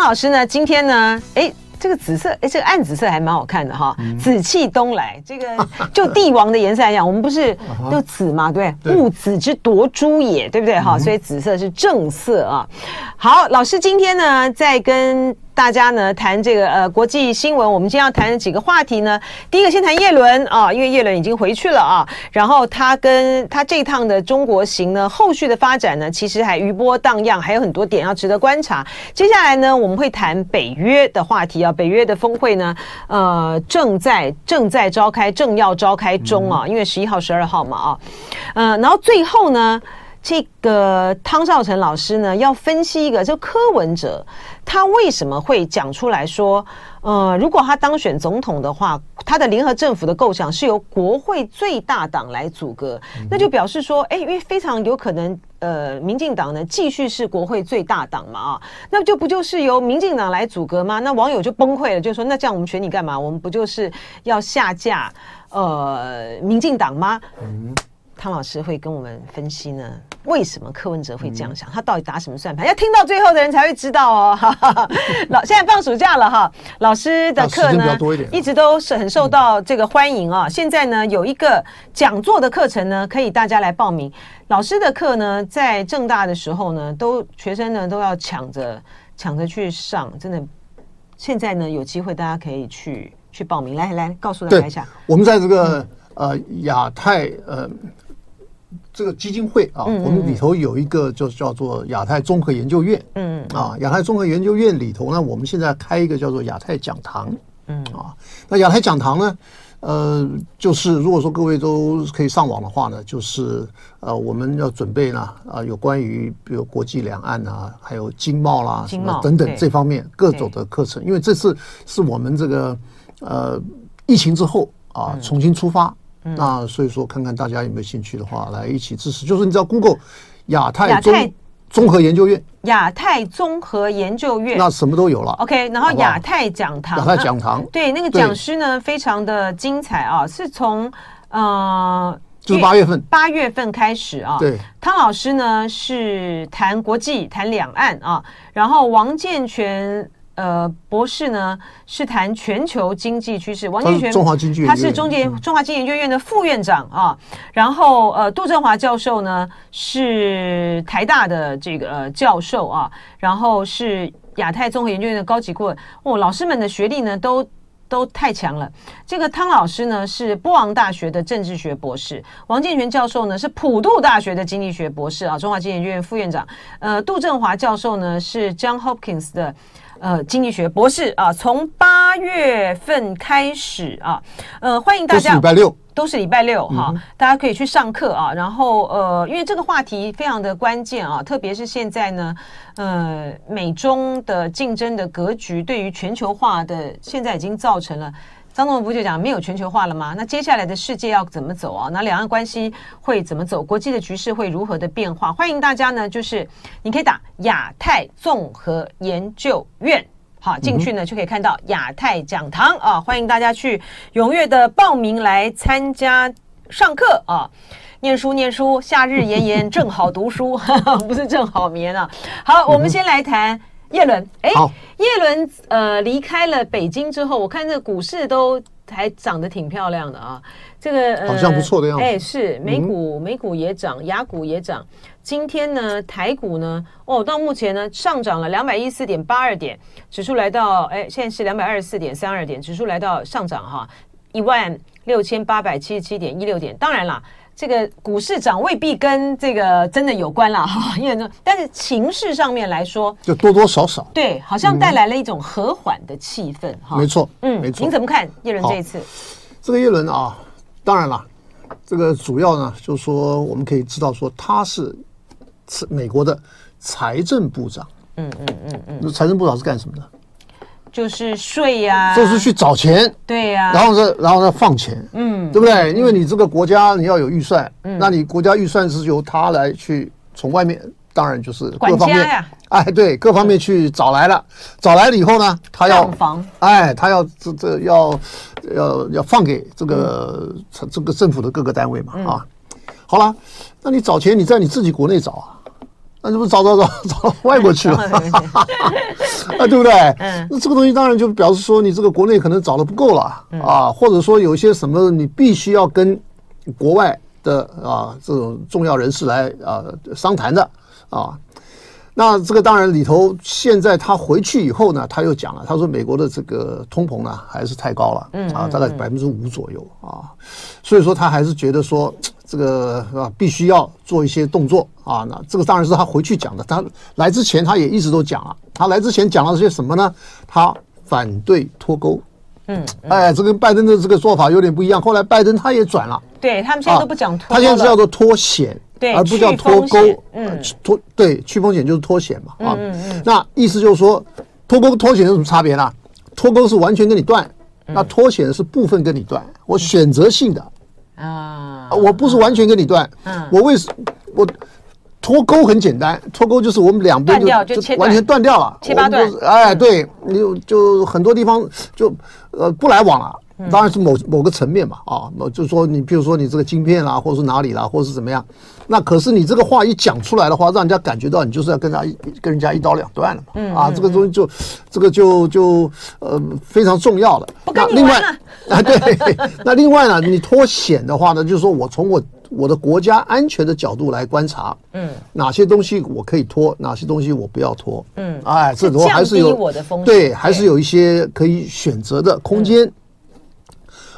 汤老师呢，今天呢，哎。这个紫色，哎，这个暗紫色还蛮好看的哈。嗯、紫气东来，这个 就帝王的颜色来讲，我们不是就紫嘛，对不对？对，戊紫之夺珠也，对不对？哈、嗯，所以紫色是正色啊。好，老师今天呢，在跟。大家呢谈这个呃国际新闻，我们今天要谈的几个话题呢。第一个先谈叶伦啊，因为叶伦已经回去了啊。然后他跟他这一趟的中国行呢，后续的发展呢，其实还余波荡漾，还有很多点要值得观察。接下来呢，我们会谈北约的话题啊。北约的峰会呢，呃，正在正在召开，正要召开中啊，因为十一号、十二号嘛啊。呃，然后最后呢。这个汤绍成老师呢，要分析一个，就柯文哲他为什么会讲出来说，呃，如果他当选总统的话，他的联合政府的构想是由国会最大党来组阁，嗯、那就表示说，哎，因为非常有可能，呃，民进党呢继续是国会最大党嘛，啊，那就不就是由民进党来组阁吗？那网友就崩溃了，就说，那这样我们选你干嘛？我们不就是要下架呃民进党吗？嗯。汤老师会跟我们分析呢，为什么柯文哲会这样想？他到底打什么算盘？要听到最后的人才会知道哦。老现在放暑假了哈，老师的课呢一直都是很受到这个欢迎啊。现在呢有一个讲座的课程呢，可以大家来报名。老师的课呢，在正大的时候呢，都学生呢都要抢着抢着去上，真的。现在呢有机会，大家可以去去报名。来来，告诉大家一下，我们在这个、嗯、呃亚太呃。这个基金会啊，我们里头有一个就叫做亚太综合研究院，嗯。啊，亚太综合研究院里头呢，我们现在开一个叫做亚太讲堂，嗯。啊，那亚太讲堂呢，呃，就是如果说各位都可以上网的话呢，就是呃，我们要准备呢啊，有关于比如国际两岸啊，还有经贸啦、什么等等这方面各种的课程，因为这次是我们这个呃疫情之后啊重新出发。那所以说，看看大家有没有兴趣的话，来一起支持。就是你知道，Google 亚太综综合研究院，亚太综合研究院，那什么都有了。OK，然后亚太讲堂，亚太讲堂，对，那个讲师呢，非常的精彩啊，是从呃，就是八月份，八月份开始啊。对，汤老师呢是谈国际、谈两岸啊，然后王建全。呃，博士呢是谈全球经济趋势。王建全，中华经济，他是中建中华经济研究院的副院长啊。然后呃，杜振华教授呢是台大的这个呃教授啊。然后是亚太综合研究院的高级顾问。哦，老师们的学历呢都都太强了。这个汤老师呢是波昂大学的政治学博士，王建全教授呢是普渡大学的经济学博士啊，中华经济研究院副院长。呃，杜振华教授呢是 John Hopkins 的。呃，经济学博士啊，从八月份开始啊，呃，欢迎大家，都是礼拜六，都是礼拜六哈，大家可以去上课啊。然后呃，因为这个话题非常的关键啊，特别是现在呢，呃，美中的竞争的格局对于全球化的现在已经造成了。张总不就讲没有全球化了吗？那接下来的世界要怎么走啊？那两岸关系会怎么走？国际的局势会如何的变化？欢迎大家呢，就是你可以打亚太综合研究院，好进去呢就可以看到亚太讲堂啊，欢迎大家去踊跃的报名来参加上课啊，念书念书，夏日炎炎正好读书，不是正好眠啊。好，我们先来谈。叶伦，哎，叶伦，呃，离开了北京之后，我看这个股市都还涨得挺漂亮的啊。这个、呃、好像不错的样子。哎，是美股，美股也涨，雅股也涨。今天呢，台股呢，哦，到目前呢上涨了两百一十四点八二点，指数来到，哎，现在是两百二十四点三二点，指数来到上涨哈，一万六千八百七十七点一六点。当然啦。这个股市涨未必跟这个真的有关了哈，因为呢，但是情势上面来说，就多多少少对，好像带来了一种和缓的气氛哈。没错，嗯，没错。您怎么看叶伦这一次？这个叶伦啊，当然了，这个主要呢，就是说我们可以知道说他是美国的财政部长。嗯嗯嗯嗯，那财政部长是干什么的？就是税呀，就是去找钱，对呀，然后呢，然后呢放钱，嗯，对不对？因为你这个国家你要有预算，嗯，那你国家预算是由他来去从外面，当然就是各方面，哎，对，各方面去找来了，找来了以后呢，他要，哎，他要这这要要要放给这个这个政府的各个单位嘛，啊，好了，那你找钱你在你自己国内找啊，那就不找找找找外国去了，啊，对不对？嗯，那这个东西当然就表示说你这个国内可能找的不够了啊，或者说有些什么你必须要跟国外的啊这种重要人士来啊商谈的啊。那这个当然里头，现在他回去以后呢，他又讲了，他说美国的这个通膨呢还是太高了，嗯啊，大概百分之五左右啊，所以说他还是觉得说这个啊必须要做一些动作啊。那这个当然是他回去讲的，他来之前他也一直都讲了，他来之前讲了些什么呢？他反对脱钩，嗯，哎，这跟拜登的这个做法有点不一样。后来拜登他也转了，对他们现在都不讲脱钩，他现在是叫做脱险。对而不叫脱钩，嗯，脱对去风险就是脱险嘛，啊，嗯嗯，那意思就是说，脱钩脱险有什么差别呢？脱钩是完全跟你断，那脱险是部分跟你断，我选择性的啊，我不是完全跟你断，嗯，我为什我脱钩很简单，脱钩就是我们两边就就完全断掉了，切八段，哎，对，你就就很多地方就呃不来往了。当然是某某个层面嘛，啊，就是说你比如说你这个晶片啦，或者是哪里啦，或者是怎么样，那可是你这个话一讲出来的话，让人家感觉到你就是要跟人家一跟人家一刀两断了嘛，嗯，啊，这个东西就这个就就呃非常重要了。不跟你玩了。啊，对，那另外呢，你脱险的话呢，就是说我从我我的国家安全的角度来观察，嗯，哪些东西我可以脱，哪些东西我不要脱，嗯，哎，这种还是有对，还是有一些可以选择的空间。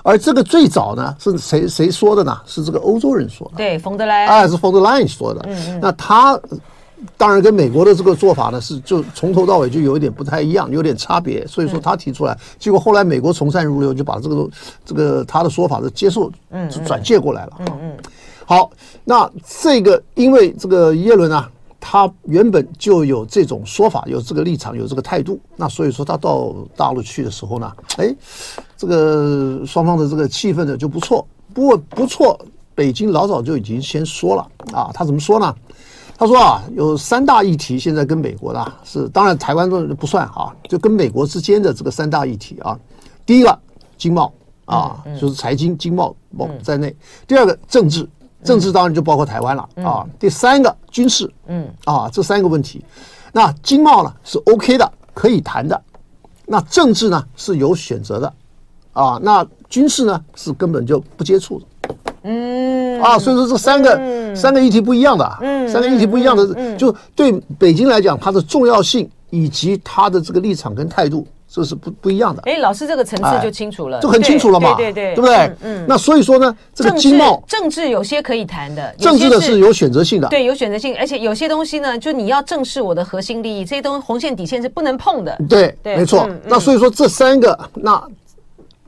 而这个最早呢，是谁谁说的呢？是这个欧洲人说的。对，冯德莱恩。哎，是冯德莱恩说的。嗯嗯。那他当然跟美国的这个做法呢，是就从头到尾就有一点不太一样，有点差别。所以说他提出来，结果后来美国从善如流，就把这个这个他的说法的接受，嗯，转借过来了。嗯嗯。好，那这个因为这个耶伦啊。他原本就有这种说法，有这个立场，有这个态度。那所以说他到大陆去的时候呢，哎，这个双方的这个气氛呢就不错。不过不错，北京老早就已经先说了啊。他怎么说呢？他说啊，有三大议题现在跟美国的是，当然台湾都不算啊，就跟美国之间的这个三大议题啊。第一个经贸啊，就是财经经贸在内。第二个政治。政治当然就包括台湾了啊。第三个军事，嗯啊，这三个问题，那经贸呢是 OK 的，可以谈的。那政治呢是有选择的，啊，那军事呢是根本就不接触的。嗯啊，所以说这三个三个议题不一样的，嗯，三个议题不一样的，就对北京来讲，它的重要性以及它的这个立场跟态度。这是不不一样的。哎，老师，这个层次就清楚了，就很清楚了嘛，对对对，对不对？嗯。那所以说呢，这个经贸政治有些可以谈的，政治的是有选择性的，对，有选择性，而且有些东西呢，就你要正视我的核心利益，这些东西红线底线是不能碰的。对，没错。那所以说这三个，那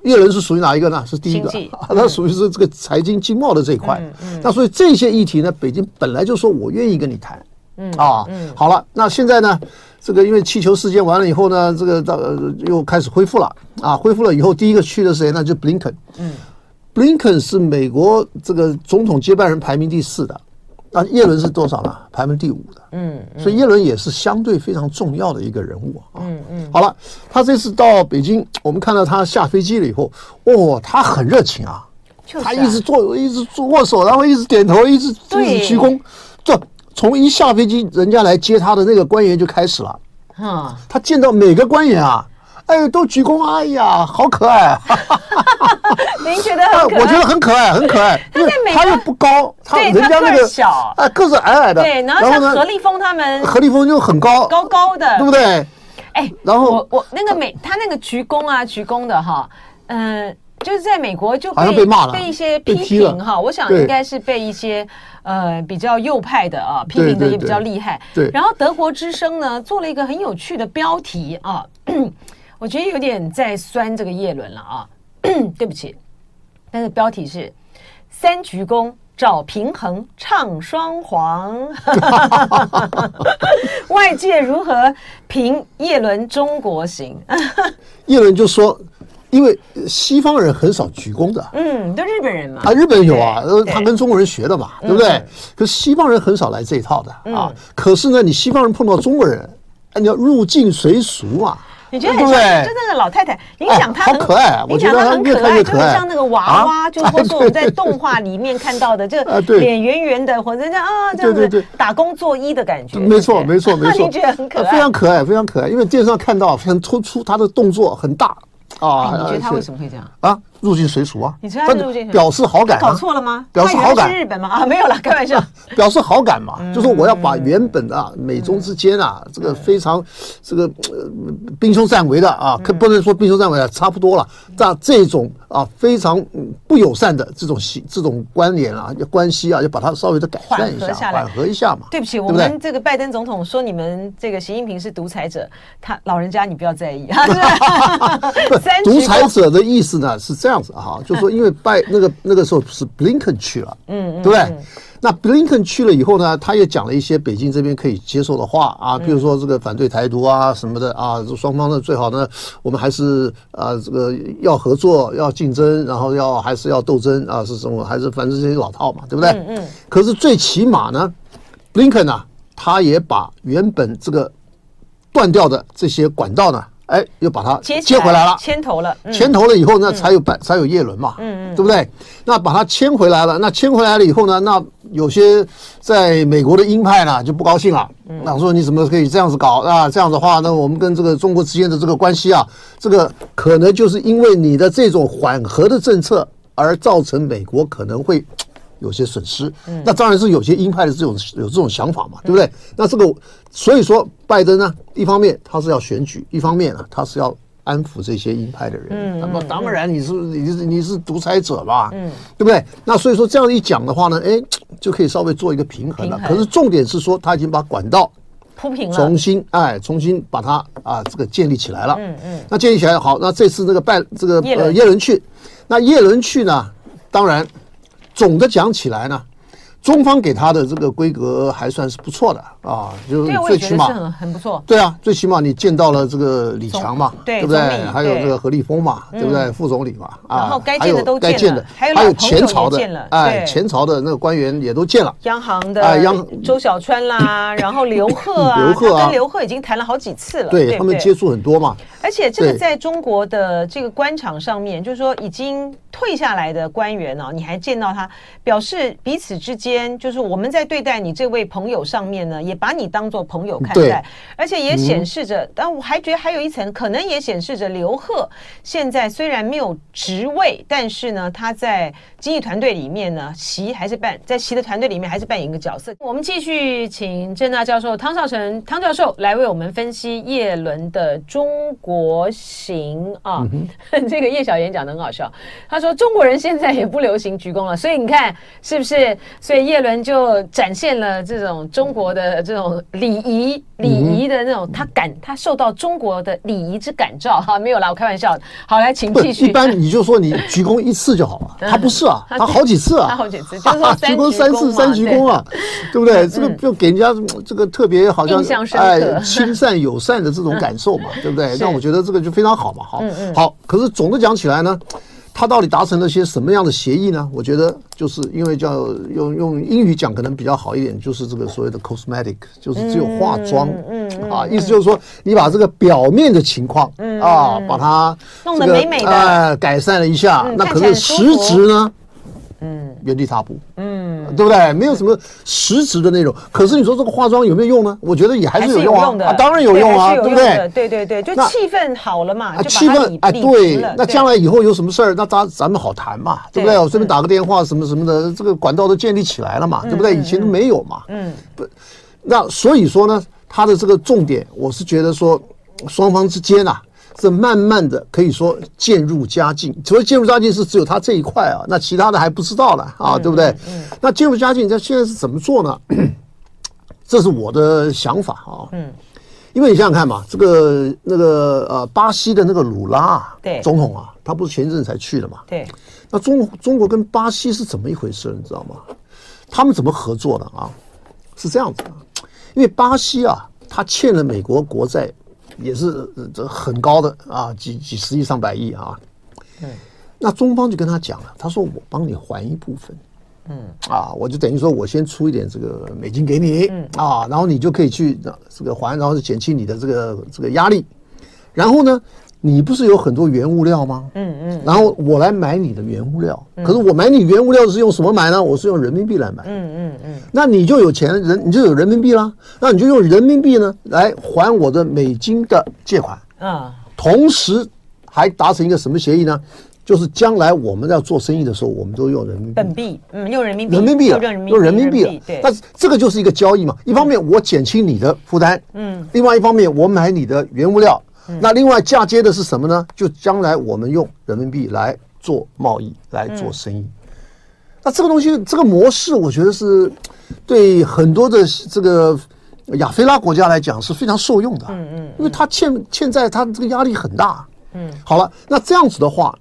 叶伦是属于哪一个呢？是第一个，那属于是这个财经经贸的这一块。那所以这些议题呢，北京本来就说我愿意跟你谈。嗯啊，嗯，好了，那现在呢？这个因为气球事件完了以后呢，这个到又开始恢复了啊，恢复了以后，第一个去的是谁呢？就布林肯。嗯，布林肯是美国这个总统接班人排名第四的，那耶伦是多少呢？排名第五的。嗯，所以耶伦也是相对非常重要的一个人物啊。嗯嗯。好了，他这次到北京，我们看到他下飞机了以后，哦，他很热情啊，他一直做，一直做握手，然后一直点头，一直一直鞠躬，这。从一下飞机，人家来接他的那个官员就开始了。嗯，他见到每个官员啊，哎，都鞠躬，哎呀，好可爱。您觉得很可爱？我觉得很可爱，很可爱。因为他又不高，他人家那个小，哎，个子矮矮的。对，然后像何立峰他们，何立峰就很高，高高的，对不对？哎，然后我我那个美，他那个鞠躬啊，鞠躬的哈，嗯。就是在美国就被被骂了，被一些批评哈，我想应该是被一些呃比较右派的啊批评的也比较厉害。对，然后德国之声呢做了一个很有趣的标题啊，我觉得有点在酸这个叶伦了啊，对不起，但是标题是三鞠躬找平衡唱双簧，外界如何评叶伦中国行？叶伦就说。因为西方人很少鞠躬的，嗯，都日本人嘛，啊，日本人有啊，他跟中国人学的嘛，对不对？可是西方人很少来这一套的啊。可是呢，你西方人碰到中国人，你要入境随俗啊，你觉得很像？就那个老太太，你想她很可爱，我觉得她很可爱，就很像那个娃娃，就 或是我们在动画里面看到的，这个脸圆圆的，或者这样啊，这样子打工作揖的感觉。没错，没错，没错。你觉得很可爱？非常可爱，非常可爱。因为电视上看到非常突出，她的动作很大啊。你觉得他为什么会这样啊？入境随俗啊！你知道入境表示好感？搞错了吗？表示好感？日本吗？啊，没有了，开玩笑。表示好感嘛，就是我要把原本的美中之间啊，这个非常这个兵凶战危的啊，可不能说兵凶战危啊，差不多了。这这种啊非常不友善的这种这种关联啊，关系啊，就把它稍微的改善一下，缓和一下嘛。对不起，我们这个拜登总统说你们这个习近平是独裁者，他老人家你不要在意 啊。独裁者的意思呢是这样。这样子哈，就是说，因为拜那个那个时候是布林肯去了，嗯，对不对？那布林肯去了以后呢，他也讲了一些北京这边可以接受的话啊，比如说这个反对台独啊什么的啊，双方呢最好呢，我们还是啊这个要合作，要竞争，然后要还是要斗争啊，是什么？还是反正这些老套嘛，对不对？嗯。可是最起码呢，布林肯呢，他也把原本这个断掉的这些管道呢。哎，又把它接回来了，牵头了，牵头了以后呢，才有拜，才有叶伦嘛，嗯嗯，对不对？那把它牵回来了，那牵回来了以后呢，那有些在美国的鹰派呢就不高兴了，那说你怎么可以这样子搞啊？这样的话，那我们跟这个中国之间的这个关系啊，这个可能就是因为你的这种缓和的政策而造成美国可能会。有些损失，那当然是有些鹰派的这种有这种想法嘛，对不对？那这个所以说，拜登呢，一方面他是要选举，一方面呢，他是要安抚这些鹰派的人。那么当然你是你是你是独裁者吧，嗯，对不对？那所以说这样一讲的话呢，哎，就可以稍微做一个平衡了。可是重点是说，他已经把管道铺平了，重新哎，重新把它啊这个建立起来了。嗯嗯。那建立起来好，那这次这个拜这个呃耶伦去，那耶伦去呢，当然。总的讲起来呢，中方给他的这个规格还算是不错的啊，就是最起码很很不错。对啊，最起码你见到了这个李强嘛，对不对？还有这个何立峰嘛，对不对？副总理嘛，啊，然后该见的都见了，还有前朝的，哎，前朝的那个官员也都见了，央行的哎，央周小川啦，然后刘 鹤啊，刘鹤跟刘鹤已经谈了好几次了，对他们接触很多嘛。而且这个在中国的这个官场上面，就是说已经退下来的官员呢，你还见到他，表示彼此之间，就是我们在对待你这位朋友上面呢，也把你当做朋友看待，而且也显示着，但我还觉得还有一层，可能也显示着刘鹤现在虽然没有职位，但是呢，他在经济团队里面呢，习还是扮在习的团队里面还是扮演一个角色。我们继续请郑大教授汤少成汤教授来为我们分析叶伦的中国。行啊，嗯、这个叶小言讲的很好笑。他说中国人现在也不流行鞠躬了，所以你看是不是？所以叶伦就展现了这种中国的这种礼仪、礼仪的那种，他感他受到中国的礼仪之感召哈。没有啦，我开玩笑。好，来，请继续。一般你就说你鞠躬一次就好了，他不是啊，他好几次啊，他好几次，就是说 鞠躬三次三鞠躬啊，对不对？这个就给人家这个特别好像哎亲善友善的这种感受嘛，对不对？让我。觉得这个就非常好嘛，好，好。可是总的讲起来呢，他到底达成了些什么样的协议呢？我觉得就是因为叫用用英语讲可能比较好一点，就是这个所谓的 cosmetic，就是只有化妆，嗯，嗯啊，意思就是说你把这个表面的情况，嗯啊，把它、这个、弄得美美的，呃，改善了一下，嗯、那可是实质呢？嗯，原地踏步，嗯，对不对？没有什么实质的内容。可是你说这个化妆有没有用呢？我觉得也还是有用啊，当然有用啊，对不对？对对对，就气氛好了嘛，气氛哎，对，那将来以后有什么事儿，那咱咱们好谈嘛，对不对？我顺便打个电话什么什么的，这个管道都建立起来了嘛，对不对？以前都没有嘛，嗯，不，那所以说呢，他的这个重点，我是觉得说双方之间啊。这慢慢的可以说渐入佳境，除了渐入佳境是只有他这一块啊，那其他的还不知道了啊，对不对？嗯，那渐入佳境，这现在是怎么做呢？这是我的想法啊。嗯，因为你想想看嘛，这个那个呃，巴西的那个鲁拉对总统啊，他不是前一阵才去的嘛？对。那中中国跟巴西是怎么一回事？你知道吗？他们怎么合作的啊？是这样子的，因为巴西啊，他欠了美国国债。也是这很高的啊，几几十亿上百亿啊。嗯，那中方就跟他讲了，他说我帮你还一部分。嗯，啊，我就等于说我先出一点这个美金给你，嗯啊，然后你就可以去这个还，然后是减轻你的这个这个压力。然后呢，你不是有很多原物料吗？嗯嗯。然后我来买你的原物料，可是我买你原物料是用什么买呢？我是用人民币来买。嗯嗯嗯。那你就有钱人，你就有人民币啦。那你就用人民币呢来还我的美金的借款。啊。同时还达成一个什么协议呢？就是将来我们要做生意的时候，我们都用人民币。本币，嗯，用人民币。人民币了，用人民币了。对。但是这个就是一个交易嘛。一方面我减轻你的负担，嗯。另外一方面我买你的原物料，那另外嫁接的是什么呢？就将来我们用人民币来做贸易，来做生意。那这个东西，这个模式，我觉得是 对很多的这个亚非拉国家来讲是非常受用的。嗯嗯。因为他欠欠债，他这个压力很大。嗯。好了，那这样子的话。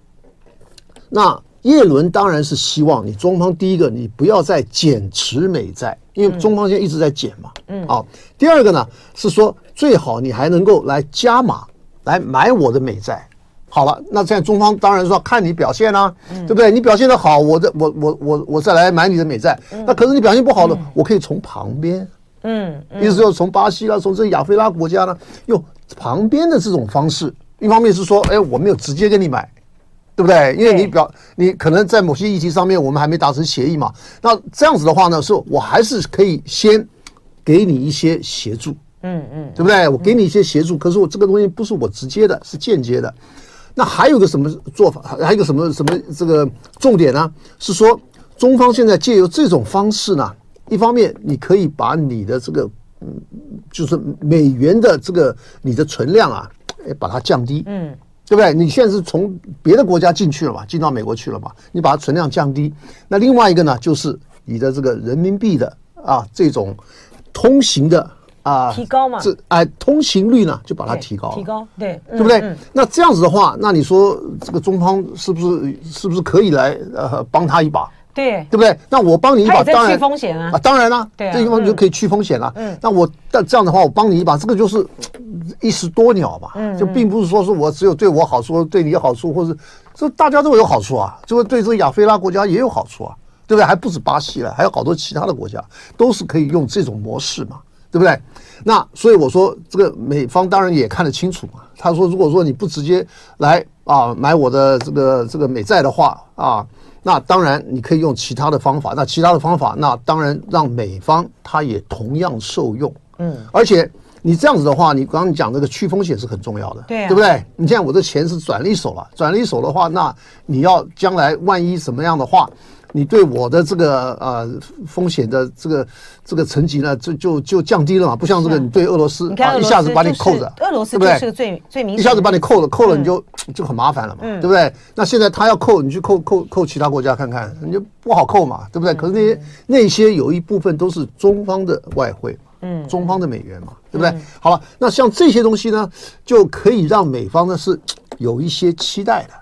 那叶伦当然是希望你中方第一个，你不要再减持美债，因为中方现在一直在减嘛。嗯。啊，第二个呢是说最好你还能够来加码来买我的美债。好了，那现在中方当然说看你表现啊，对不对？你表现的好，我的我我我我再来买你的美债。那可是你表现不好的，我可以从旁边，嗯，意思就是从巴西啦，从这亚非拉国家呢，用旁边的这种方式，一方面是说，哎，我没有直接跟你买。对不对？因为你表你可能在某些议题上面我们还没达成协议嘛。那这样子的话呢，是我还是可以先给你一些协助，嗯嗯，对不对？我给你一些协助，可是我这个东西不是我直接的，是间接的。那还有个什么做法？还有个什么什么这个重点呢？是说中方现在借由这种方式呢，一方面你可以把你的这个嗯，就是美元的这个你的存量啊，把它降低，嗯。对不对？你现在是从别的国家进去了嘛，进到美国去了嘛？你把它存量降低。那另外一个呢，就是你的这个人民币的啊这种通行的啊提高嘛，这哎通行率呢就把它提高，提高对，对不对？嗯嗯、那这样子的话，那你说这个中方是不是是不是可以来呃帮他一把？对，对不对？那我帮你一把，当然去风险啊，啊当然啦，对啊，这地方就可以去风险了。嗯，那我但这样的话，我帮你一把，这个就是一石多鸟嘛。嗯，就并不是说是我只有对我好处，对你有好处，或者这大家都有好处啊。这个对这个亚非拉国家也有好处啊，对不对？还不止巴西了，还有好多其他的国家都是可以用这种模式嘛，对不对？那所以我说，这个美方当然也看得清楚嘛。他说，如果说你不直接来啊买我的这个这个美债的话啊。那当然，你可以用其他的方法。那其他的方法，那当然让美方他也同样受用。嗯，而且你这样子的话，你刚刚讲这个去风险是很重要的，对，对不对？你现在我的钱是转了一手了，转了一手的话，那你要将来万一什么样的话？你对我的这个呃风险的这个这个层级呢，就就就降低了嘛，不像这个你对俄罗斯啊一下子把你扣着，俄罗斯对不对？是个最最明显，一下子把你扣了，扣了你就就很麻烦了嘛，对不对？那现在他要扣，你去扣扣扣其他国家看看，你就不好扣嘛，对不对？可是那些那些有一部分都是中方的外汇，嗯，中方的美元嘛，对不对？好了，那像这些东西呢，就可以让美方呢是有一些期待的。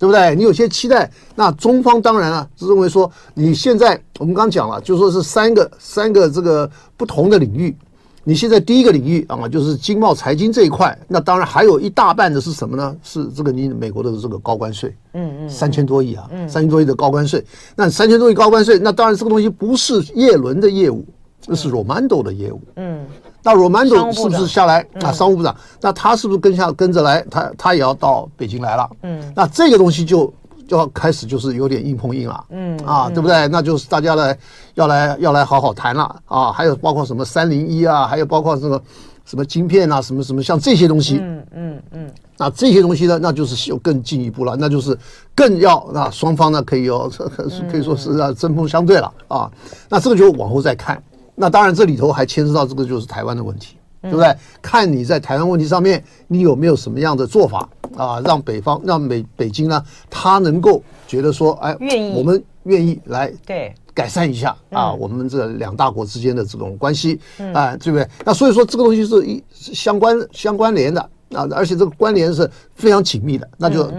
对不对？你有些期待，那中方当然啊，是认为说你现在我们刚刚讲了，就说是三个三个这个不同的领域。你现在第一个领域啊，就是经贸财经这一块，那当然还有一大半的是什么呢？是这个你美国的这个高关税，嗯嗯，三千多亿啊，三千多亿的高关税。那三千多亿高关税，那当然这个东西不是叶伦的业务，这是 Romando 的业务，嗯。那 Romando 是不是下来啊？商务部长，那他是不是跟下跟着来？他他也要到北京来了。嗯，那这个东西就就要开始就是有点硬碰硬了。嗯啊，对不对？那就是大家来要来要来好好谈了啊！还有包括什么三零一啊，还有包括这个什么晶片啊，什么什么像这些东西。嗯嗯嗯。那这些东西呢，那就是又更进一步了，那就是更要那双方呢可以有可以说是啊针锋相对了啊。那这个就往后再看。那当然，这里头还牵涉到这个就是台湾的问题，对不对？看你在台湾问题上面，你有没有什么样的做法啊？让北方、让美北京呢，他能够觉得说，哎，愿意，我们愿意来对改善一下啊，我们这两大国之间的这种关系啊，对不对？那所以说，这个东西是一相关相关联的啊，而且这个关联是非常紧密的，那就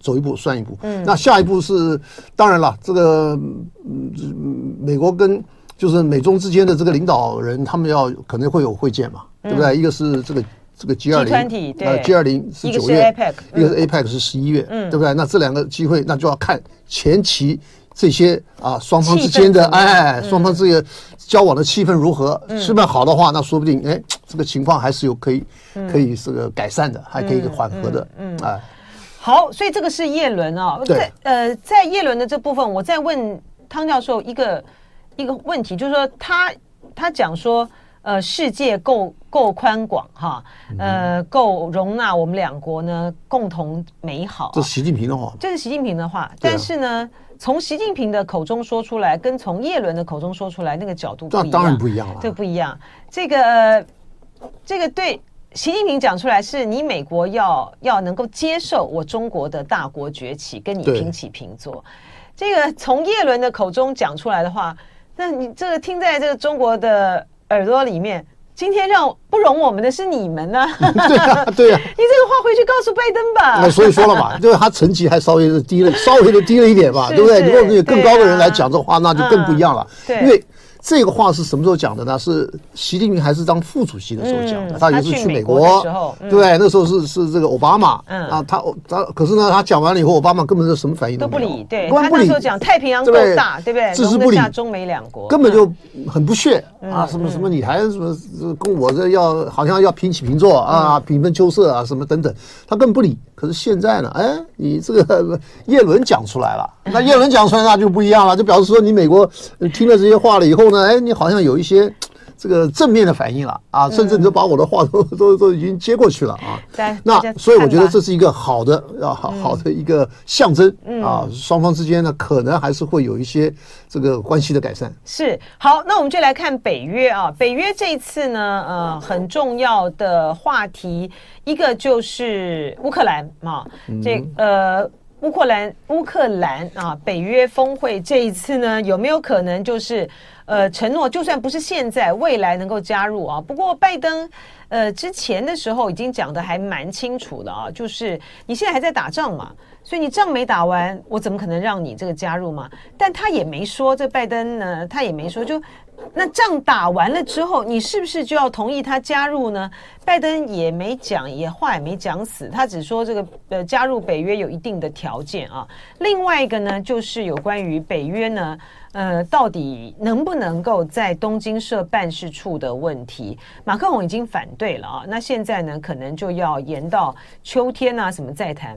走一步算一步。那下一步是当然了，这个嗯，美国跟。就是美中之间的这个领导人，他们要可能会有会见嘛，对不对？一个是这个这个 G 二零，呃，G 二零是九月，一个是 APEC 是十一月，对不对？那这两个机会，那就要看前期这些啊双方之间的哎，双方这个交往的气氛如何？气氛好的话，那说不定哎，这个情况还是有可以可以这个改善的，还可以缓和的。嗯，哎，好，所以这个是叶伦啊，在呃，在叶伦的这部分，我再问汤教授一个一个问题，就是说他他讲说。呃，世界够够宽广哈，呃，够容纳我们两国呢共同美好。这是习近平的话，这是习近平的话。但是呢，从习近平的口中说出来，跟从叶伦的口中说出来，那个角度不一样。那当然不一样了，这不一样。这个这个对习近平讲出来，是你美国要要能够接受我中国的大国崛起，跟你平起平坐。这个从叶伦的口中讲出来的话，那你这个听在这个中国的。耳朵里面，今天让不容我们的是你们呢？对啊，对啊，你这个话回去告诉拜登吧。那所以说了嘛，就是他成绩还稍微的低了，稍微的低了一点吧，对不对？如果有更高的人来讲这话，那就更不一样了。对，因为。这个话是什么时候讲的呢？是习近平还是当副主席的时候讲的？他也是去美国，对，那时候是是这个奥巴马，啊，他他可是呢，他讲完了以后，奥巴马根本就什么反应都不理，对，他那时候讲太平洋够大，对不对？置之不理，中美两国。根本就很不屑。啊，什么什么你还什么跟我这要好像要平起平坐啊，平分秋色啊，什么等等，他根本不理。可是现在呢，哎，你这个叶伦讲出来了，那叶伦讲出来那就不一样了，就表示说你美国听了这些话了以后呢，哎，你好像有一些。这个正面的反应了啊，甚至你都把我的话都 都都已经接过去了啊。对，那所以我觉得这是一个好的啊，好好的一个象征啊。双方之间呢，可能还是会有一些这个关系的改善。是好，那我们就来看北约啊。北约这一次呢，呃，很重要的话题一个就是乌克兰啊，这呃乌克兰乌克兰啊，北约峰会这一次呢，有没有可能就是？呃，承诺就算不是现在，未来能够加入啊。不过拜登，呃，之前的时候已经讲的还蛮清楚的啊，就是你现在还在打仗嘛，所以你仗没打完，我怎么可能让你这个加入嘛？但他也没说，这拜登呢，他也没说，就那仗打完了之后，你是不是就要同意他加入呢？拜登也没讲，也话也没讲死，他只说这个呃加入北约有一定的条件啊。另外一个呢，就是有关于北约呢。呃，到底能不能够在东京设办事处的问题，马克宏已经反对了啊。那现在呢，可能就要延到秋天啊，什么再谈。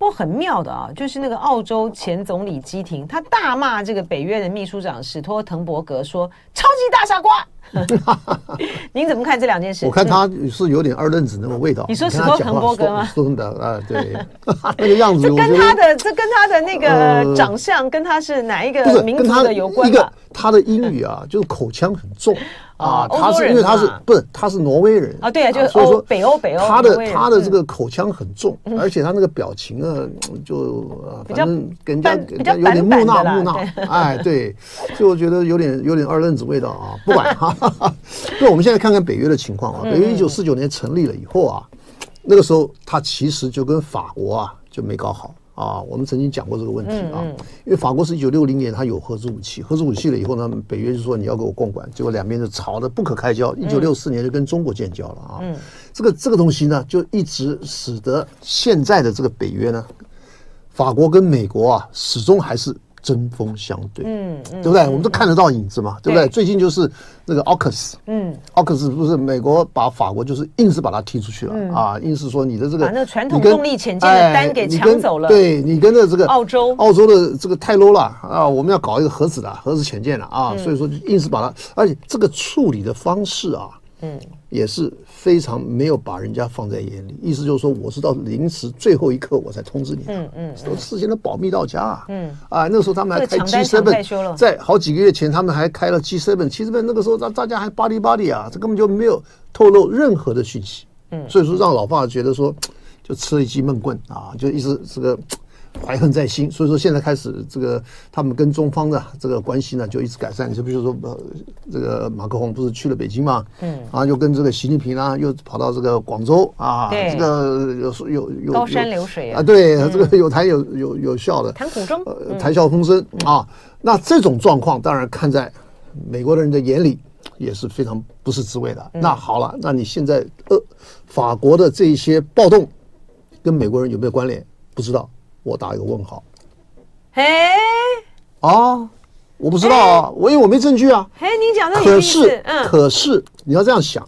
不过很妙的啊，就是那个澳洲前总理基廷，他大骂这个北约的秘书长史托滕伯格说：“超级大傻瓜。” 您怎么看这两件事？我看他是有点二愣子那种味道。你说史托滕伯格吗？啊，对，那个样子。这跟他的这跟他的那个长相，跟他是哪一个民族的有关？一个他的英语啊，就是口腔很重。啊，他是因为他是不是他是挪威人啊？对啊，就是所以说北欧北欧，他的他的这个口腔很重，而且他那个表情啊，就反正给人家给人家有点木讷木讷，哎，对，所以我觉得有点有点二愣子味道啊。不管哈，那我们现在看看北约的情况啊，北约一九四九年成立了以后啊，那个时候它其实就跟法国啊就没搞好。啊，我们曾经讲过这个问题啊，因为法国是一九六零年，它有核子武器，核子武器了以后呢，北约就说你要给我共管，结果两边就吵得不可开交。一九六四年就跟中国建交了啊，这个这个东西呢，就一直使得现在的这个北约呢，法国跟美国啊，始终还是。针锋相对，嗯，对不对？我们都看得到影子嘛，对不对？最近就是那个奥克斯，嗯，奥克斯不是美国把法国就是硬是把它踢出去了啊，硬是说你的这个把那传统动力潜舰的单给抢走了，对你跟着这个澳洲澳洲的这个太 low 了啊！我们要搞一个核子的核子潜舰了啊，所以说就硬是把它，而且这个处理的方式啊，嗯，也是。非常没有把人家放在眼里，意思就是说，我是到临时最后一刻我才通知你的，嗯嗯，都事先都保密到家啊，嗯啊，那个时候他们还开 G7，在好几个月前他们还开了 G7，G7 那个时候大大家还巴黎巴黎啊，这根本就没有透露任何的讯息，嗯，所以说让老爸觉得说，就吃了一记闷棍啊，就一直这个。怀恨在心，所以说现在开始，这个他们跟中方的这个关系呢，就一直改善。就比如说，呃，这个马克宏不是去了北京嘛，嗯，啊，又跟这个习近平啊，又跑到这个广州啊，这个有有有高山流水啊，啊对，嗯、这个有谈有有有笑的，谈苦衷，呃，谈笑风生、嗯、啊。那这种状况，当然看在美国的人的眼里也是非常不是滋味的。嗯、那好了，那你现在呃，法国的这一些暴动跟美国人有没有关联？不知道。我打一个问号。嘿，啊，我不知道啊，我因为我没证据啊。嘿，你讲的可是，嗯，可是你要这样想，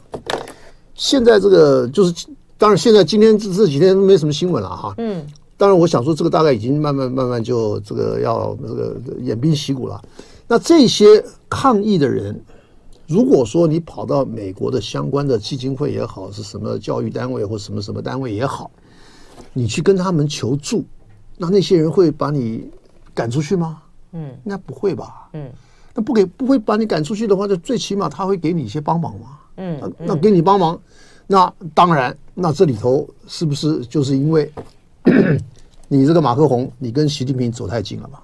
现在这个就是，当然现在今天这这几天都没什么新闻了哈。嗯，当然我想说，这个大概已经慢慢慢慢就这个要这个偃兵息鼓了。那这些抗议的人，如果说你跑到美国的相关的基金会也好，是什么教育单位或什么什么单位也好，你去跟他们求助，那那些人会把你赶出去吗？嗯，应该不会吧？嗯，那不给不会把你赶出去的话，就最起码他会给你一些帮忙嘛。嗯，那那给你帮忙，那当然，那这里头是不是就是因为 你这个马克宏，你跟习近平走太近了嘛？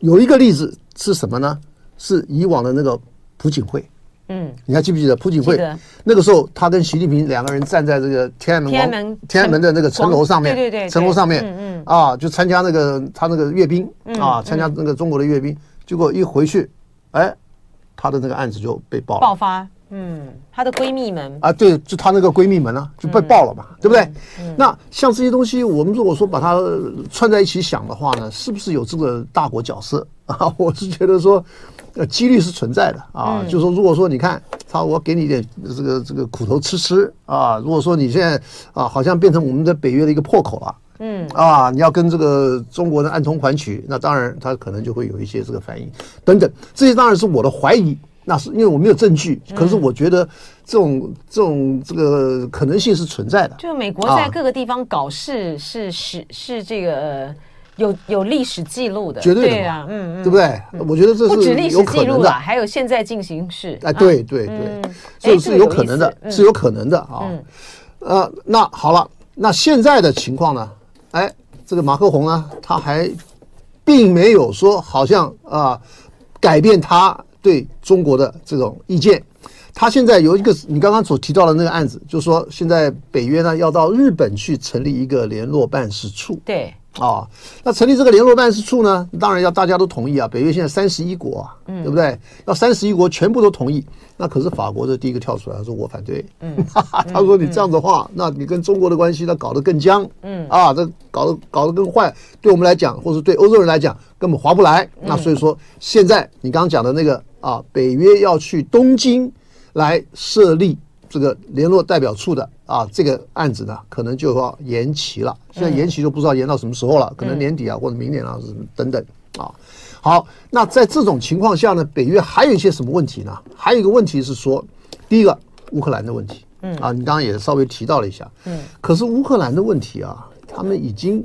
有一个例子是什么呢？是以往的那个朴槿惠。嗯，你还记不记得朴槿惠？那个时候，他跟习近平两个人站在这个天安门天安门天安门的那个城楼上面，对对对，城楼上面，嗯嗯，啊，就参加那个他那个阅兵啊，参加那个中国的阅兵，结果一回去，哎，他的那个案子就被爆了，爆发。嗯，她的闺蜜们啊，对，就她那个闺蜜们呢，就被爆了嘛，对不对？那像这些东西，我们如果说把它串在一起想的话呢，是不是有这个大国角色啊？我是觉得说。呃，几率是存在的啊，嗯、就是说，如果说你看他，我给你点这个这个苦头吃吃啊。如果说你现在啊，好像变成我们的北约的一个破口了，嗯啊，你要跟这个中国的暗通款曲，那当然他可能就会有一些这个反应等等。这些当然是我的怀疑，那是因为我没有证据，可是我觉得这种、嗯、这种这个可能性是存在的。就美国在各个地方搞事是是、啊、是，是这个。有有历史记录的，绝对的啊，嗯嗯，对不对？我觉得这是不止历史记录的，还有现在进行式。哎，对对对，这是有可能的，是有可能的啊。呃，那好了，那现在的情况呢？哎，这个马克宏呢，他还并没有说好像啊改变他对中国的这种意见。他现在有一个你刚刚所提到的那个案子，就是说现在北约呢要到日本去成立一个联络办事处。对。啊、哦，那成立这个联络办事处呢，当然要大家都同意啊。北约现在三十一国啊，嗯、对不对？要三十一国全部都同意，那可是法国的第一个跳出来，他说我反对。嗯，他说你这样的话，嗯、那你跟中国的关系那搞得更僵。嗯，啊，这搞得搞得更坏，对我们来讲，或者对欧洲人来讲，根本划不来。嗯、那所以说，现在你刚刚讲的那个啊，北约要去东京来设立。这个联络代表处的啊，这个案子呢，可能就要延期了。现在延期就不知道延到什么时候了，可能年底啊，或者明年啊，等等啊。好，那在这种情况下呢，北约还有一些什么问题呢？还有一个问题是说，第一个乌克兰的问题，嗯啊，你刚刚也稍微提到了一下，嗯，可是乌克兰的问题啊，他们已经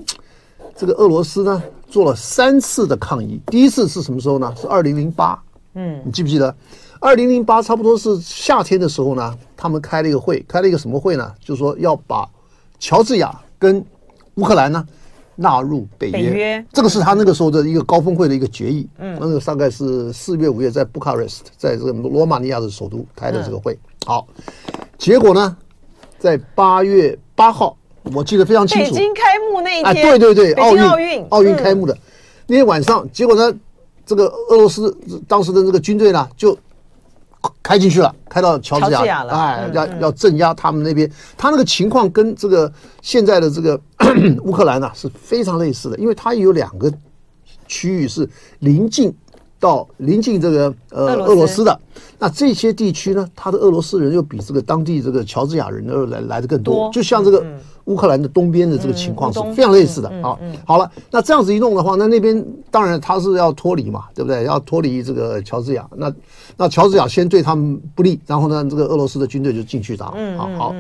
这个俄罗斯呢做了三次的抗议，第一次是什么时候呢？是二零零八，嗯，你记不记得？二零零八差不多是夏天的时候呢，他们开了一个会，开了一个什么会呢？就是说要把乔治亚跟乌克兰呢纳入北约。北约，这个是他那个时候的一个高峰会的一个决议。嗯，那个大概是四月五月在布卡勒斯特，在这个罗马尼亚的首都开的这个会。嗯、好，结果呢，在八月八号，我记得非常清楚，北京开幕那一天，啊、对对对，奥运奥运奥运开幕的、嗯、那天晚上，结果呢，这个俄罗斯当时的这个军队呢就。开进去了，开到乔治亚了，哎，要要镇压他们那边。他那个情况跟这个现在的这个 乌克兰呢是非常类似的，因为它有两个区域是临近到临近这个呃俄罗斯的。那这些地区呢，他的俄罗斯人又比这个当地这个乔治亚人呢来来的更多，就像这个。乌克兰的东边的这个情况是非常类似的啊。好了，那这样子一弄的话，那那边当然他是要脱离嘛，对不对？要脱离这个乔治亚。那那乔治亚先对他们不利，然后呢，这个俄罗斯的军队就进去打。嗯，好，好，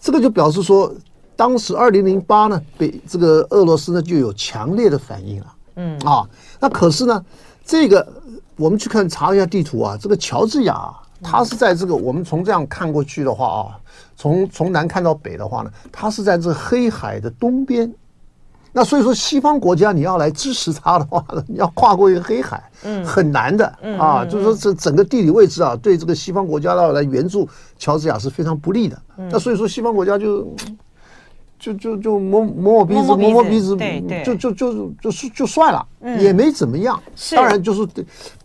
这个就表示说，当时二零零八呢，被这个俄罗斯呢就有强烈的反应了。嗯啊，那可是呢，这个我们去看查一下地图啊，这个乔治亚它是在这个我们从这样看过去的话啊。从从南看到北的话呢，它是在这黑海的东边，那所以说西方国家你要来支持它的话呢，你要跨过一个黑海，嗯，很难的啊，就是说这整个地理位置啊，对这个西方国家要来援助乔治亚是非常不利的。那所以说西方国家就就就就摸摸我鼻子，摸摸鼻子，就就就就是就算了，也没怎么样。当然就是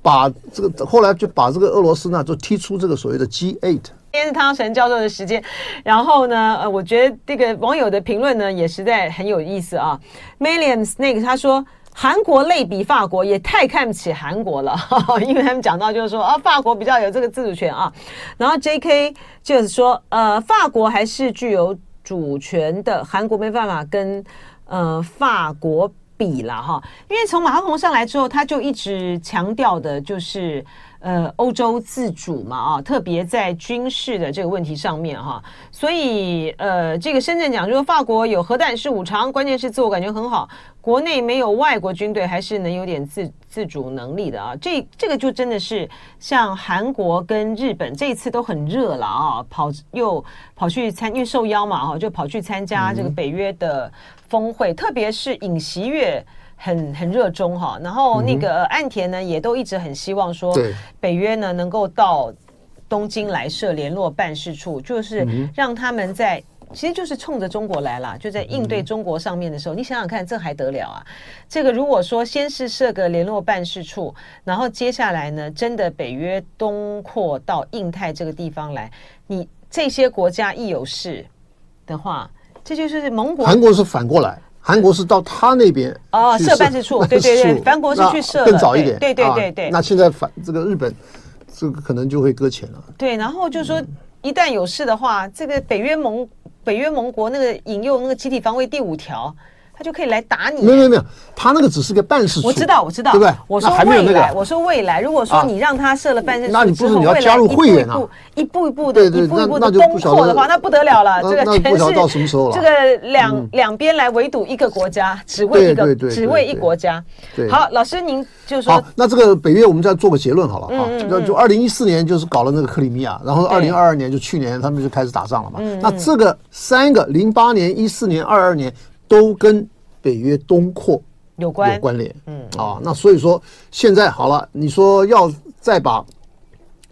把这个后来就把这个俄罗斯呢，就踢出这个所谓的 G8。今天是汤神教授的时间，然后呢，呃，我觉得这个网友的评论呢也实在很有意思啊。Milliams 那个他说，韩国类比法国也太看不起韩国了，因为他们讲到就是说啊，法国比较有这个自主权啊。然后 J.K. 就是说，呃，法国还是具有主权的，韩国没办法跟呃法国比了哈。因为从马克宏上来之后，他就一直强调的就是。呃，欧洲自主嘛，啊，特别在军事的这个问题上面哈，所以呃，这个深圳讲说法国有核弹是五常，关键是自我感觉很好，国内没有外国军队，还是能有点自自主能力的啊。这这个就真的是像韩国跟日本这一次都很热了啊，跑又跑去参，因为受邀嘛哈，就跑去参加这个北约的峰会，嗯、特别是尹锡悦。很很热衷哈，然后那个岸田呢，也都一直很希望说，北约呢能够到东京来设联络办事处，就是让他们在，其实就是冲着中国来了，就在应对中国上面的时候，你想想看，这还得了啊？这个如果说先是设个联络办事处，然后接下来呢，真的北约东扩到印太这个地方来，你这些国家一有事的话，这就是盟国。韩国是反过来。韩国是到他那边哦，设办事处，对对对，韩国是去设更早一点，对对对对。那现在反这个日本，这个可能就会搁浅了。对，然后就是说，一旦有事的话，这个北约盟北约盟国那个引用那个集体防卫第五条。他就可以来打你。没有没有没有，他那个只是个办事处。我知道我知道，对不对？我说未来，我说未来，如果说你让他设了办事处，那你不是你要加入会员啊？一步一步的，一步一步的攻破的话，那不得了了。这个全是到什么时候了？这个两两边来围堵一个国家，只为一个，只为一国家。好，老师您就说。好，那这个北约我们再做个结论好了啊。就就二零一四年就是搞了那个克里米亚，然后二零二二年就去年他们就开始打仗了嘛。那这个三个零八年、一四年、二二年都跟。北约东扩有关有关联，嗯啊，那所以说现在好了，你说要再把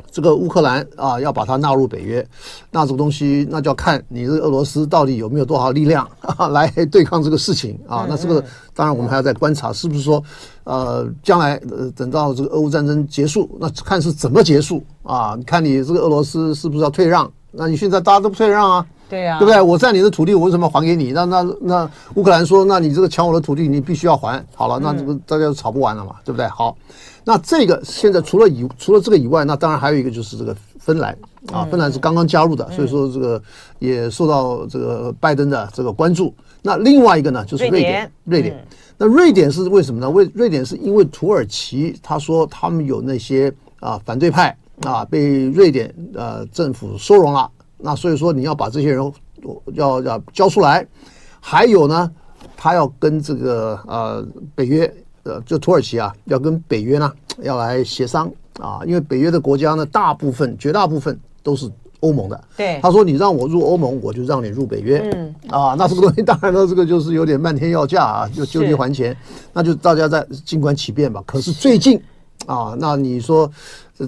这个乌克兰啊，要把它纳入北约，那这个东西那就要看你这个俄罗斯到底有没有多少力量 来对抗这个事情啊。那这个当然我们还要再观察，是不是说呃将来呃等到这个俄乌战争结束，那看是怎么结束啊？看你这个俄罗斯是不是要退让？那你现在大家都不退让啊？对呀，对不对？我占你的土地，我为什么还给你？那那那乌克兰说，那你这个抢我的土地，你必须要还。好了，那这个大家都吵不完了嘛，对不对？好，那这个现在除了以除了这个以外，那当然还有一个就是这个芬兰啊，芬兰是刚刚加入的，所以说这个也受到这个拜登的这个关注。那另外一个呢，就是瑞典，瑞典。那瑞典是为什么呢？为瑞典是因为土耳其他说他们有那些啊反对派啊被瑞典呃政府收容了。那所以说你要把这些人要要交出来，还有呢，他要跟这个呃北约呃就土耳其啊，要跟北约呢要来协商啊，因为北约的国家呢大部分绝大部分都是欧盟的。对，他说你让我入欧盟，我就让你入北约。嗯啊，那这个东西当然了，这个就是有点漫天要价啊，就就地还钱，那就大家在静观其变吧。可是最近啊，那你说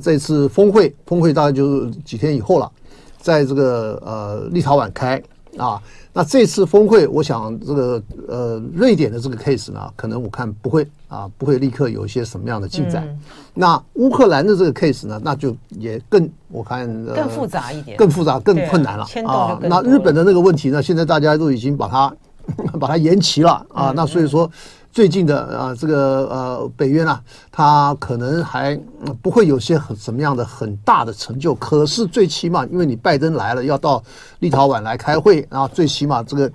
这次峰会，峰会大概就是几天以后了。在这个呃立陶宛开啊，那这次峰会，我想这个呃瑞典的这个 case 呢，可能我看不会啊，不会立刻有一些什么样的进展。嗯、那乌克兰的这个 case 呢，那就也更我看、呃、更复杂一点，更复杂更困难了啊。那日本的那个问题呢，现在大家都已经把它 把它延期了啊，嗯、那所以说。最近的啊，这个呃北约呢，它可能还不会有些很什么样的很大的成就。可是最起码，因为你拜登来了，要到立陶宛来开会，然后最起码这个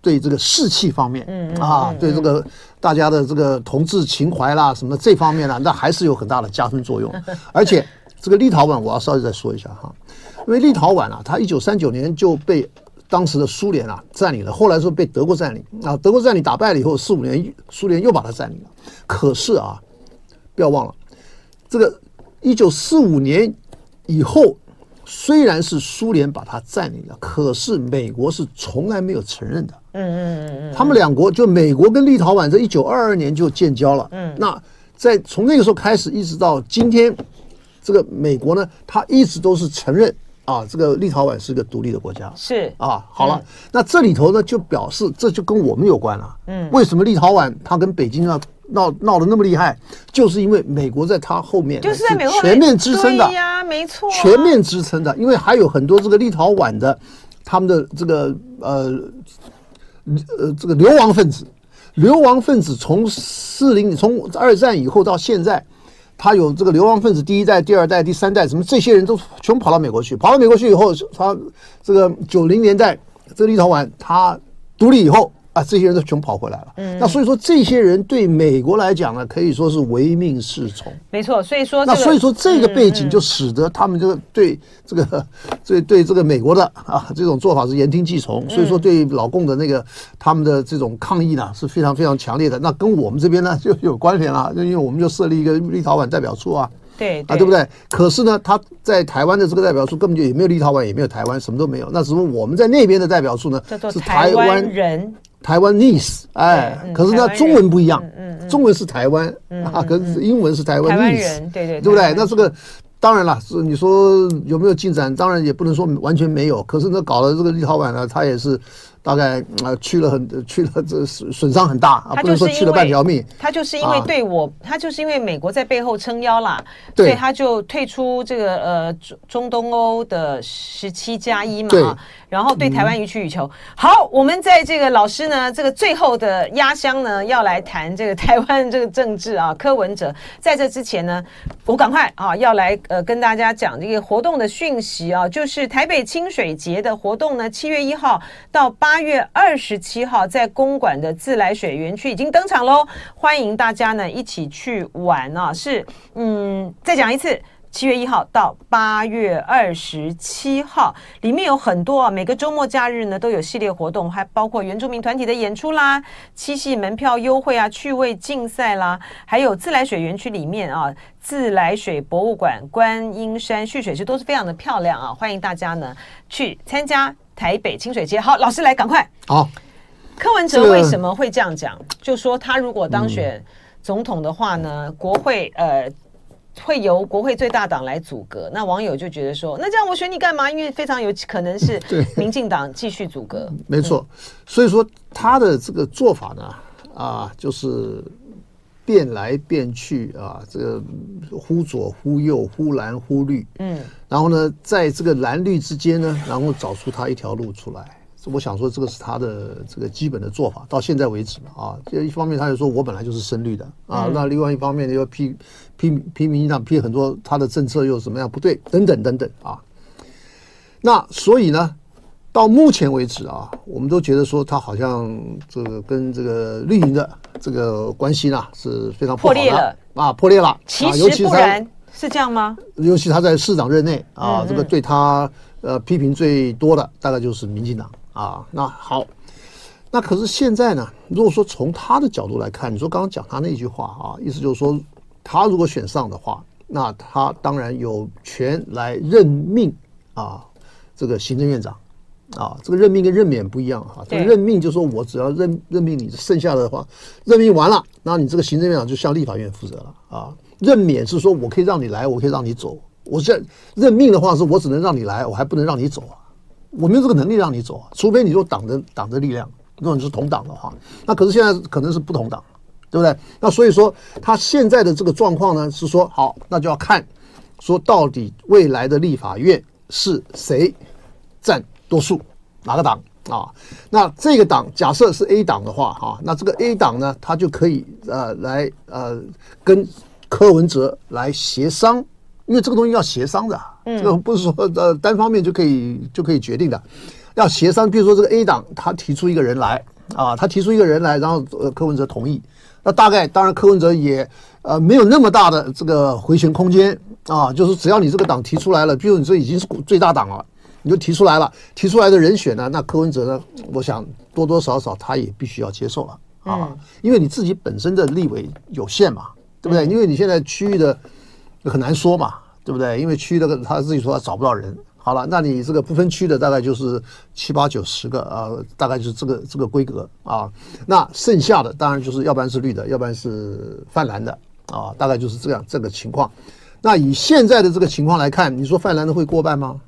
对这个士气方面，嗯啊，对这个大家的这个同志情怀啦什么这方面呢，那还是有很大的加分作用。而且这个立陶宛，我要稍微再说一下哈，因为立陶宛啊，它一九三九年就被。当时的苏联啊占领了，后来是被德国占领啊，德国占领打败了以后，四五年苏联又把它占领了。可是啊，不要忘了，这个一九四五年以后，虽然是苏联把它占领了，可是美国是从来没有承认的。嗯嗯嗯嗯，他们两国就美国跟立陶宛在一九二二年就建交了。嗯，那在从那个时候开始一直到今天，这个美国呢，它一直都是承认。啊，这个立陶宛是个独立的国家，是啊，好了，嗯、那这里头呢就表示这就跟我们有关了。嗯，为什么立陶宛它跟北京要闹闹得那么厉害？就是因为美国在它后面，就是在美国全面支撑的呀、啊，没错、啊，全面支撑的。因为还有很多这个立陶宛的他们的这个呃呃这个流亡分子，流亡分子从四零从二战以后到现在，他有这个流亡分子第一代、第二代、第三代，什么这些人都全跑到美国去，跑到美国去以后，他这个九零年代这个立陶宛他独立以后。啊，这些人都全跑回来了。嗯，那所以说，这些人对美国来讲呢，可以说是唯命是从。没错，所以说、这个，那所以说这个背景就使得他们这个对这个、嗯、对对这个美国的啊这种做法是言听计从。所以说，对老共的那个他们的这种抗议呢是非常非常强烈的。那跟我们这边呢就有关联了，就因为我们就设立一个立陶宛代表处啊。对，对啊，对不对？可是呢，他在台湾的这个代表处根本就也没有立陶宛，也没有台湾，什么都没有。那只不过我们在那边的代表处呢，是台湾人。台湾 niece 哎，可是呢，中文不一样，中文是台湾啊，可是英文是台湾 niece，对对，对不对？那这个当然了，是你说有没有进展？当然也不能说完全没有。可是呢，搞了这个立陶宛呢，他也是。大概啊，去了很去了，这损损伤很大啊，不能说去了半条命。他就是因为对我，他就是因为美国在背后撑腰啦，所以他就退出这个呃中中东欧的十七加一嘛，然后对台湾予取予求。好，我们在这个老师呢，这个最后的压箱呢，要来谈这个 台湾这个政治啊。柯文哲在这之前呢，我赶快啊要来呃跟大家讲这个活动的讯息啊，就是台北清水节的活动呢，七月一号到八。八月二十七号，在公馆的自来水园区已经登场喽，欢迎大家呢一起去玩啊！是，嗯，再讲一次，七月一号到八月二十七号，里面有很多啊，每个周末假日呢都有系列活动，还包括原住民团体的演出啦、七夕门票优惠啊、趣味竞赛啦，还有自来水园区里面啊，自来水博物馆、观音山蓄水池都是非常的漂亮啊，欢迎大家呢去参加。台北清水街，好，老师来，赶快。好，柯文哲为什么会这样讲？就说他如果当选总统的话呢，嗯、国会呃会由国会最大党来阻隔。那网友就觉得说，那这样我选你干嘛？因为非常有可能是 民进党继续组阁。没错，所以说他的这个做法呢，啊，就是。变来变去啊，这个忽左忽右，忽蓝忽绿，嗯，然后呢，在这个蓝绿之间呢，然后找出他一条路出来。我想说，这个是他的这个基本的做法，到现在为止啊。这一方面，他就说我本来就是深绿的啊，那另外一方面又批批批民进党批很多他的政策又怎么样不对，等等等等啊。那所以呢？到目前为止啊，我们都觉得说他好像这个跟这个绿营的这个关系呢是非常破裂了啊，破裂了。其实不然，是这样吗？尤其他在市长任内啊，这个对他呃批评最多的大概就是民进党啊。那好，那可是现在呢，如果说从他的角度来看，你说刚刚讲他那句话啊，意思就是说他如果选上的话，那他当然有权来任命啊这个行政院长。啊，这个任命跟任免不一样哈。这个任命就是说我只要任任命你，剩下的话任命完了，那你这个行政院长就向立法院负责了啊。任免是说我可以让你来，我可以让你走。我这任命的话是我只能让你来，我还不能让你走啊。我没有这个能力让你走啊，除非你说党的党的力量，如果你是同党的话，那可是现在可能是不同党，对不对？那所以说他现在的这个状况呢，是说好，那就要看说到底未来的立法院是谁占。多数哪个党啊？那这个党假设是 A 党的话，哈，那这个 A 党呢，他就可以呃来呃跟柯文哲来协商，因为这个东西要协商的，这个不是说呃单方面就可以就可以决定的，要协商。比如说这个 A 党他提出一个人来啊，他提出一个人来，然后呃柯文哲同意，那大概当然柯文哲也呃没有那么大的这个回旋空间啊，就是只要你这个党提出来了，比如你这已经是最大党了。你就提出来了，提出来的人选呢？那柯文哲呢？我想多多少少他也必须要接受了啊，因为你自己本身的立委有限嘛，对不对？因为你现在区域的很难说嘛，对不对？因为区域的他自己说他找不到人。好了，那你这个不分区的大概就是七八九十个啊，大概就是这个这个规格啊。那剩下的当然就是要不然是绿的，要不然是泛蓝的啊，大概就是这样这个情况。那以现在的这个情况来看，你说泛蓝的会过半吗？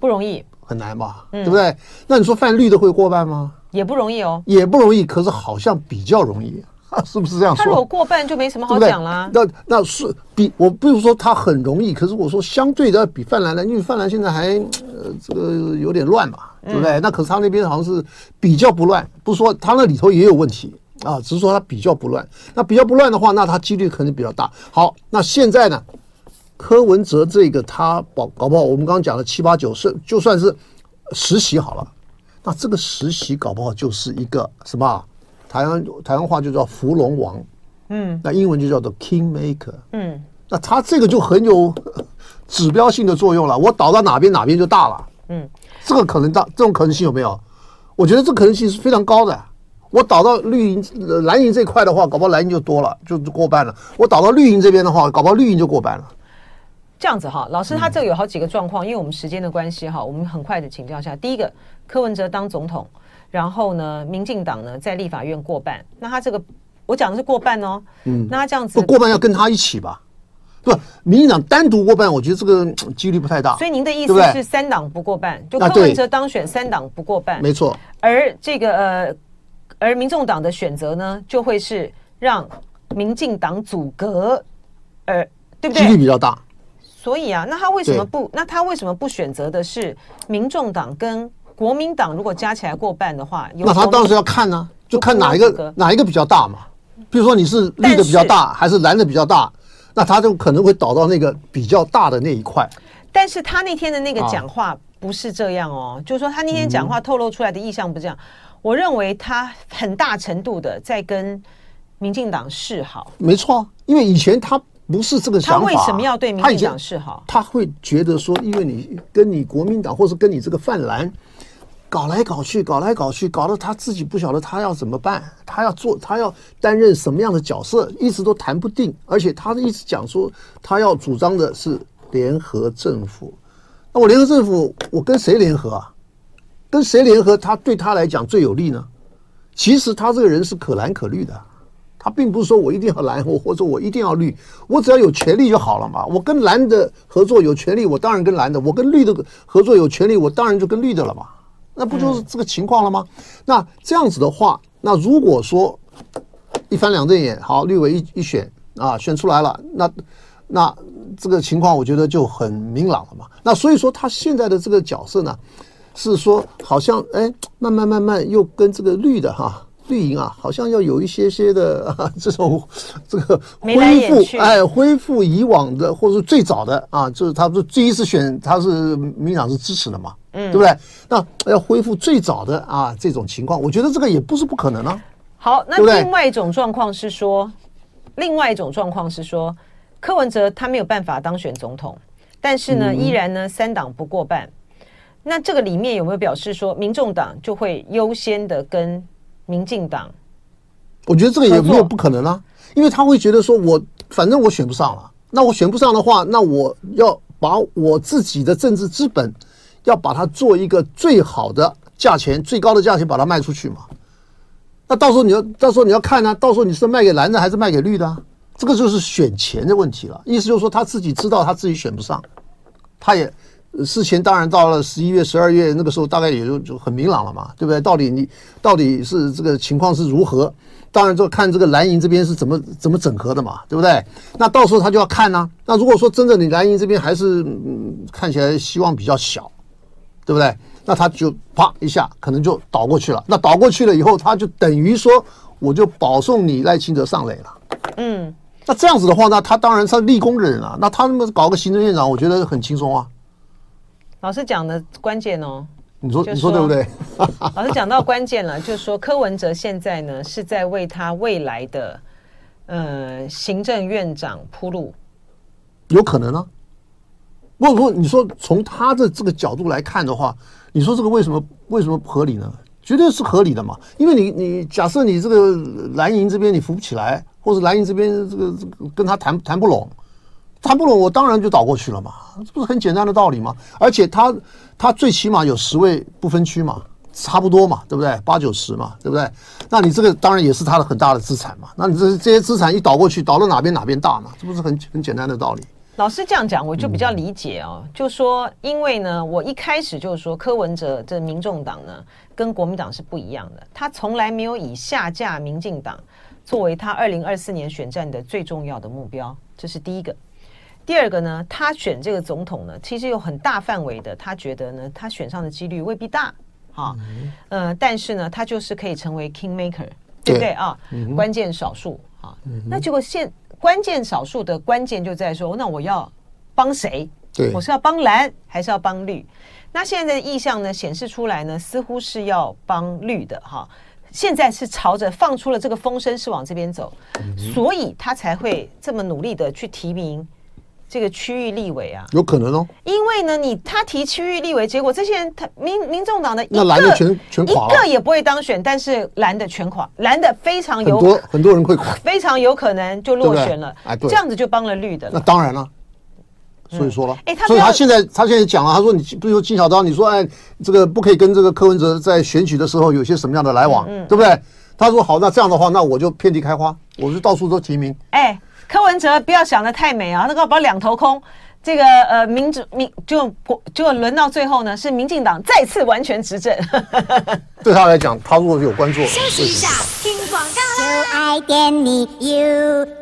不容易，很难吧？对不对？那你说泛绿的会过半吗？也不容易哦，也不容易。可是好像比较容易，是不是这样说？他如果过半就没什么好讲啦。那那是比我不是说他很容易，可是我说相对的比泛蓝呢，因为泛蓝现在还呃这个有点乱嘛，对不对？嗯、那可是他那边好像是比较不乱，不是说他那里头也有问题啊，只是说他比较不乱。那比较不乱的话，那他几率可能比较大。好，那现在呢，柯文哲这个他保搞不好，我们刚刚讲了七八九是就算是实习好了，那这个实习搞不好就是一个什么？台湾台湾话就叫福龙王，嗯，那英文就叫做 King Maker，嗯，那他这个就很有 指标性的作用了。我倒到哪边哪边就大了，嗯，这个可能大，这种可能性有没有？我觉得这可能性是非常高的。我倒到绿营蓝营这块的话，搞不好蓝营就多了，就过半了。我倒到绿营这边的话，搞不好绿营就过半了。这样子哈，老师他这个有好几个状况，因为我们时间的关系哈，我们很快的请教一下。第一个，柯文哲当总统。然后呢，民进党呢在立法院过半，那他这个我讲的是过半哦，嗯，那他这样子不过半要跟他一起吧？不，民进党单独过半，我觉得这个 几率不太大。所以您的意思是三党不过半，就柯文哲当选，三党不过半，没错。而这个呃，而民众党的选择呢，就会是让民进党阻隔，呃，对不对？几率比较大。所以啊，那他为什么不？那他为什么不选择的是民众党跟？国民党如果加起来过半的话，那他当时要看呢、啊，就看哪一个哪一个比较大嘛。比如说你是绿的比较大，还是蓝的比较大，那他就可能会倒到那个比较大的那一块。但是他那天的那个讲话不是这样哦，就是说他那天讲话透露出来的意向不是这样。我认为他很大程度的在跟民进党示好。没错，因为以前他不是这个想法。他为什么要对民进党示好？他会觉得说，因为你跟你国民党，或是跟你这个泛蓝。搞来搞去，搞来搞去，搞得他自己不晓得他要怎么办，他要做，他要担任什么样的角色，一直都谈不定。而且他一直讲说，他要主张的是联合政府。那我联合政府，我跟谁联合啊？跟谁联合，他对他来讲最有利呢？其实他这个人是可蓝可绿的，他并不是说我一定要蓝，我或者我一定要绿，我只要有权利就好了嘛。我跟蓝的合作有权利，我当然跟蓝的；我跟绿的合作有权利，我当然就跟绿的了嘛。那不就是这个情况了吗？嗯、那这样子的话，那如果说一翻两瞪眼，好，绿委一一选啊，选出来了，那那这个情况我觉得就很明朗了嘛。那所以说他现在的这个角色呢，是说好像哎，慢慢慢慢又跟这个绿的哈。绿营啊，好像要有一些些的、啊、这种这个恢复，哎，恢复以往的，或者是最早的啊，就是他不是第一次选，他是民党是支持的嘛，嗯，对不对？那要恢复最早的啊这种情况，我觉得这个也不是不可能啊。好，那另外一种状况是说，另外一种状况是说，柯文哲他没有办法当选总统，但是呢，依然呢三党不过半，那这个里面有没有表示说，民众党就会优先的跟？民进党，我觉得这个也没有不可能啊，因为他会觉得说，我反正我选不上了，那我选不上的话，那我要把我自己的政治资本，要把它做一个最好的价钱、最高的价钱把它卖出去嘛。那到时候你要，到时候你要看呢、啊，到时候你是卖给蓝的还是卖给绿的？这个就是选钱的问题了。意思就是说，他自己知道他自己选不上，他也。事前当然到了十一月、十二月那个时候，大概也就就很明朗了嘛，对不对？到底你到底是这个情况是如何？当然就看这个蓝营这边是怎么怎么整合的嘛，对不对？那到时候他就要看呢、啊。那如果说真的你蓝营这边还是嗯看起来希望比较小，对不对？那他就啪一下可能就倒过去了。那倒过去了以后，他就等于说我就保送你赖清德上垒了。嗯，那这样子的话，那他当然是立功的人啊。那他那么搞个行政院长，我觉得很轻松啊。老师讲的关键哦，你说你说对不对？老师讲到关键了，就是说柯文哲现在呢是在为他未来的呃行政院长铺路，有可能啊。如果你说从他的这个角度来看的话，你说这个为什么为什么不合理呢？绝对是合理的嘛，因为你你假设你这个蓝营这边你扶不起来，或者蓝营这边这个这个跟他谈谈不拢。谈不拢，我当然就倒过去了嘛，这不是很简单的道理吗？而且他他最起码有十位不分区嘛，差不多嘛，对不对？八九十嘛，对不对？那你这个当然也是他的很大的资产嘛。那你这这些资产一倒过去，倒到哪边哪边大嘛，这不是很很简单的道理？老师这样讲，我就比较理解哦。嗯、就说因为呢，我一开始就是说柯文哲这民众党呢，跟国民党是不一样的，他从来没有以下架民进党作为他二零二四年选战的最重要的目标，这是第一个。第二个呢，他选这个总统呢，其实有很大范围的，他觉得呢，他选上的几率未必大，哈，嗯、呃，但是呢，他就是可以成为 king maker，对不对啊？嗯、关键少数啊，嗯、那结果现关键少数的关键就在说，那我要帮谁？对，我是要帮蓝还是要帮绿？那现在的意向呢，显示出来呢，似乎是要帮绿的哈。现在是朝着放出了这个风声，是往这边走，嗯、所以他才会这么努力的去提名这个区域立委啊。有可能哦，因为呢，你他提区域立委，结果这些人他民民众党的一个那蓝的全全垮，一个也不会当选，但是蓝的全垮，蓝的非常有很多很多人会垮，非常有可能就落选了。哎，对，这样子就帮了绿的了。那当然了。所以说了，哎，所以他现在他现在讲了，他说你比如说金小刀，你说哎，这个不可以跟这个柯文哲在选举的时候有些什么样的来往，对不对？他说好，那这样的话，那我就遍地开花，我就到处都提名。哎，柯文哲不要想的太美啊，那个把两头空，这个呃民主民就就轮到最后呢，是民进党再次完全执政。对他来讲，他如果有关注，休息一下，听广告。就爱点你 UFO。